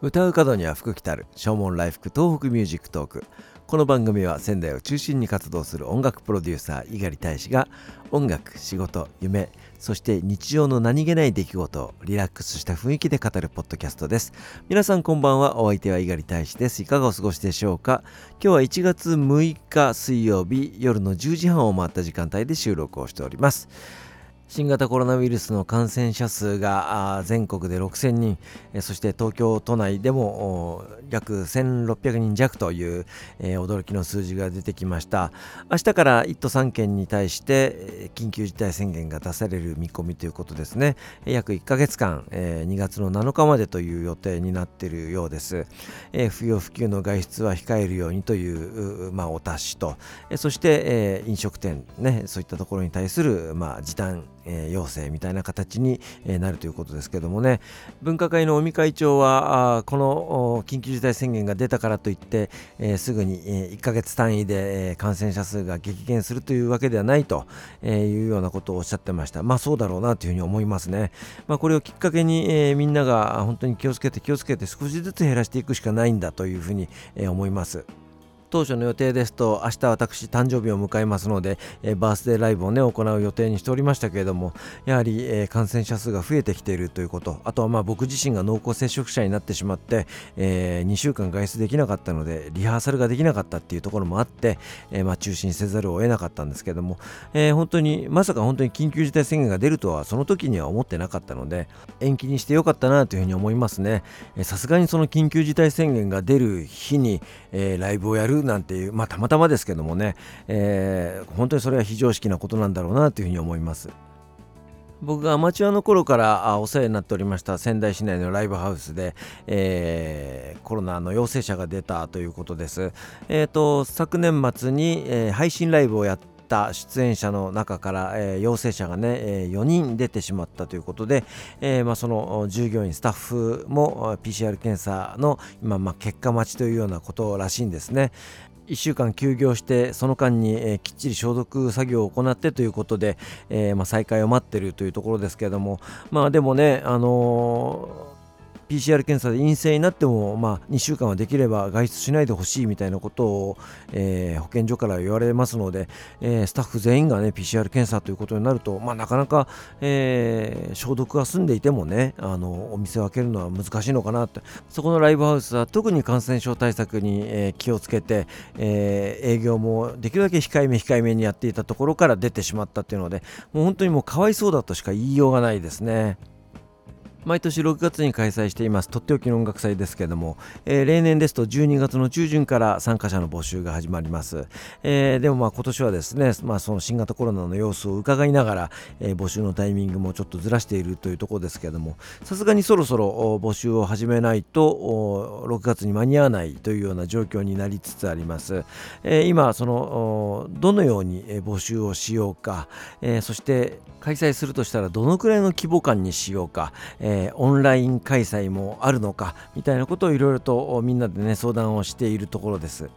唱う門には福来たる唱門来福東北ミュージックトーク。この番組は仙台を中心に活動する音楽プロデューサー猪狩大使が音楽仕事夢そして日常の何気ない出来事をリラックスした雰囲気で語るポッドキャストです。皆さんこんばんは。お相手は猪狩大使です。いかがお過ごしでしょうか？今日は1月6日水曜日夜の10時半を回った時間帯で収録をしております。新型コロナウイルスの感染者数が全国で6000人。そして東京都内でも約1600人弱という驚きの数字が出てきました。明日から1都3県に対して緊急事態宣言が出される見込みということですね。約1ヶ月間2月の7日までという予定になっているようです。不要不急の外出は控えるようにという、まあ、お達しと。そして飲食店ねそういったところに対する、まあ、時短え、要請みたいな形に、なるということですけどもね。分科会の尾身会長はこの緊急事態宣言が出たからといって、え、すぐに、1ヶ月単位で、感染者数が激減するというわけではないというようなことをおっしゃってました。まあそうだろうなというふうに思いますね、まあ、これをきっかけに、えみんなが本当に気をつけて気をつけて少しずつ減らしていくしかないんだというふうに、思います。当初の予定ですと明日私誕生日を迎えますので、えー、バースデーライブをね行う予定にしておりましたけれどもやはり、えー、感染者数が増えてきているということあとはまあ僕自身が濃厚接触者になってしまって、えー、2週間外出できなかったのでリハーサルができなかったっていうところもあって、えまあ、中止にせざるを得なかったんですけども、え本当にまさか本当に緊急事態宣言が出るとはその時には思ってなかったので延期にしてよかったなというふうに思いますね。さすがにその緊急事態宣言が出る日に、えライブをやるなんていう、まあ、たまたまですけどもね、えー、本当にそれは非常識なことなんだろうなというふうに思います。僕がアマチュアの頃からお世話になっておりました仙台市内のライブハウスで、えー、コロナの陽性者が出たということです。えーと、昨年末に、えー、配信ライブをやってた出演者の中から、えー、陽性者がね、えー、4人出てしまったということで、えーまあ、その従業員スタッフも PCR 検査の今、まあ、結果待ちというようなことらしいんですね。1週間休業してその間に、えー、きっちり消毒作業を行ってということで、えーまあ、再開を待っているというところですけれどもまあでもねあのー PCR 検査で陰性になっても、まあ、2週間はできれば外出しないでほしいみたいなことを、えー、保健所から言われますので、えー、スタッフ全員が、ね、PCR 検査ということになると、まあ、なかなか、えー、消毒が済んでいてもねあのお店を開けるのは難しいのかなってそこのライブハウスは特に感染症対策に、え気をつけて、え営業もできるだけ控えめ控えめにやっていたところから出てしまったっていうのでもう本当にもうかわいそうだとしか言いようがないですね。毎年6月に開催していますとっておきの音楽祭ですけれども、えー、例年ですと12月の中旬から参加者の募集が始まります、えー、でもまあ今年はですね、まあ、その新型コロナの様子を伺いながら、えー、募集のタイミングもちょっとずらしているというところですけれどもさすがにそろそろ募集を始めないと6月に間に合わないというような状況になりつつあります、え今そのどのように募集をしようか、えそして開催するとしたらどのくらいの規模感にしようか、ええー、オンライン開催もあるのかみたいなことをいろいろとみんなでね相談をしているところです。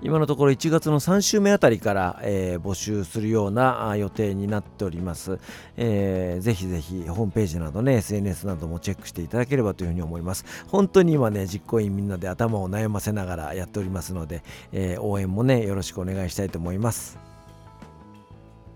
今のところ1月の3週目あたりから、えー、募集するような予定になっております、えー。ぜひぜひホームページなどね、SNS などもチェックしていただければというふうに思います。本当に今ね、実行委員みんなで頭を悩ませながらやっておりますので、えー、応援もね、よろしくお願いしたいと思います。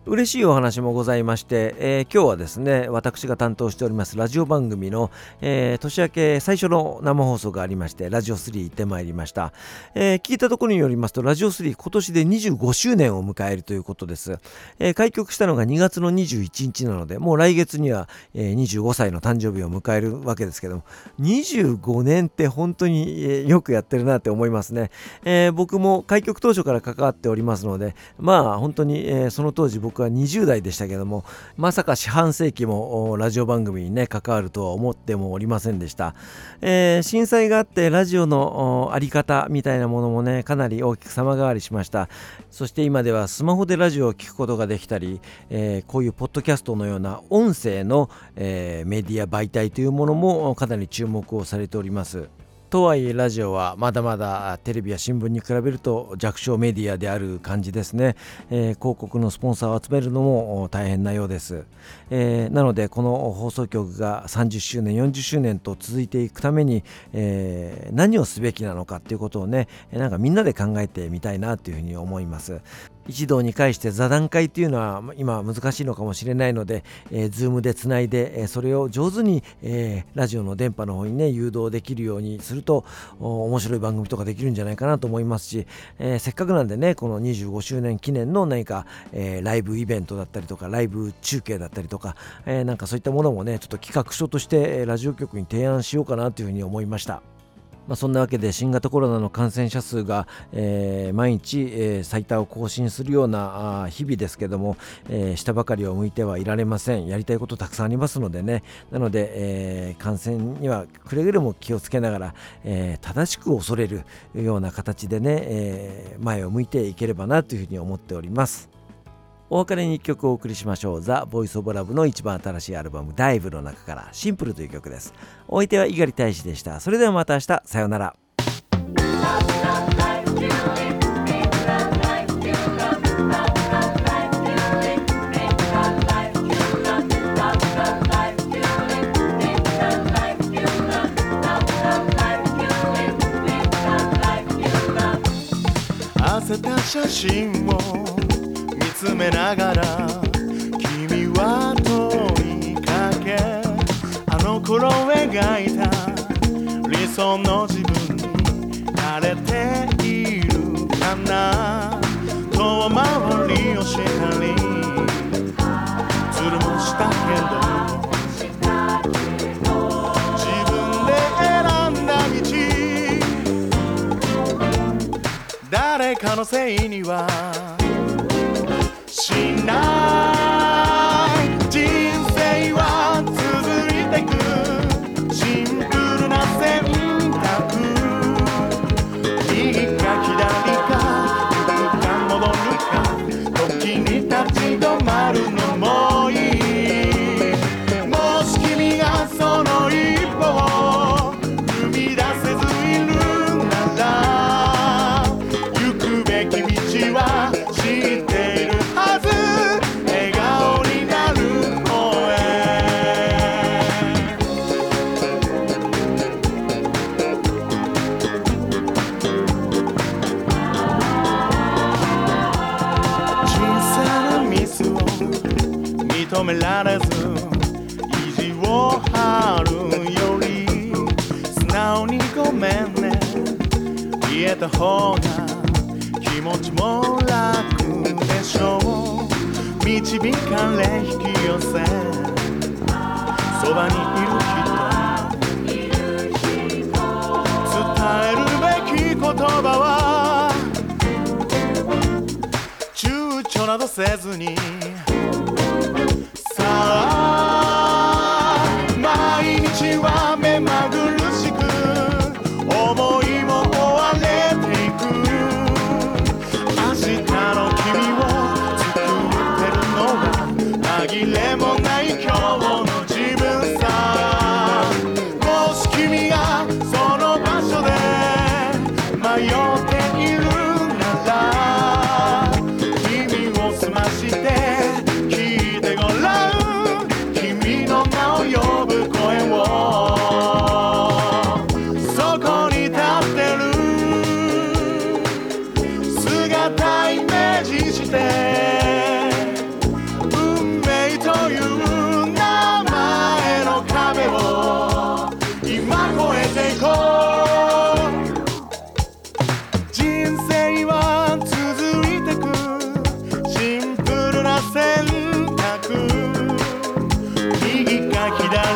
嬉しいお話もございまして、えー、今日はですね私が担当しておりますラジオ番組の、えー、年明け最初の生放送がありましてラジオ3行ってまいりました、えー、聞いたところによりますとラジオ3今年で25周年を迎えるということです、え開局したのが2月の21日なのでもう来月には、え25歳の誕生日を迎えるわけですけども25年って本当に、えよくやってるなって思いますね、え僕も開局当初から関わっておりますのでまあ本当に、えその当時僕僕は20代でしたけどもまさか四半世紀もラジオ番組にね関わるとは思ってもおりませんでした、えー、震災があってラジオの在り方みたいなものもねかなり大きく様変わりしました。そして今ではスマホでラジオを聴くことができたり、えー、こういうポッドキャストのような音声の、えー、メディア媒体というものもかなり注目をされております。とはいえラジオはまだまだテレビや新聞に比べると弱小メディアである感じですね、えー、広告のスポンサーを集めるのも大変なようです、えー、なのでこの放送局が30周年40周年と続いていくために、えー、何をすべきなのかっていうことをねなんかみんなで考えてみたいなというふうに思います。一堂に会して座談会っていうのは今難しいのかもしれないので、えー、ズームでつないで、えー、それを上手に、えー、ラジオの電波の方にね誘導できるようにすると面白い番組とかできるんじゃないかなと思いますし、えー、せっかくなんでねこの25周年記念の何か、えー、ライブイベントだったりとかライブ中継だったりとか、えー、なんかそういったものもねちょっと企画書として、ラジオ局に提案しようかなというふうに思いました。まあ、そんなわけで新型コロナの感染者数が、えー、毎日、えー、最多を更新するような日々ですけども、えー、下ばかりを向いてはいられませんやりたいことたくさんありますのでねなので、えー、感染にはくれぐれも気をつけながら、えー、正しく恐れるような形でね、えー、前を向いていければなというふうに思っております。お別れに1曲お送りしましょう。ザ・ボイス・オブ・ラブの一番新しいアルバム、ダイブの中からシンプルという曲です。お相手は猪狩大使でした。それではまた明日、さようなら。写真を詰めながら君は問いかけあの頃描いた理想の自分に慣れているかな。遠回りをしたりつるもしたけど自分で選んだ道。誰かのせいにはめられず意地を張るより素直にごめんね。言えた方が気持ちも楽でしょう。導かれ引き寄せ。そばにいる人。伝えるべき言葉は躊躇などせずに kidaki da.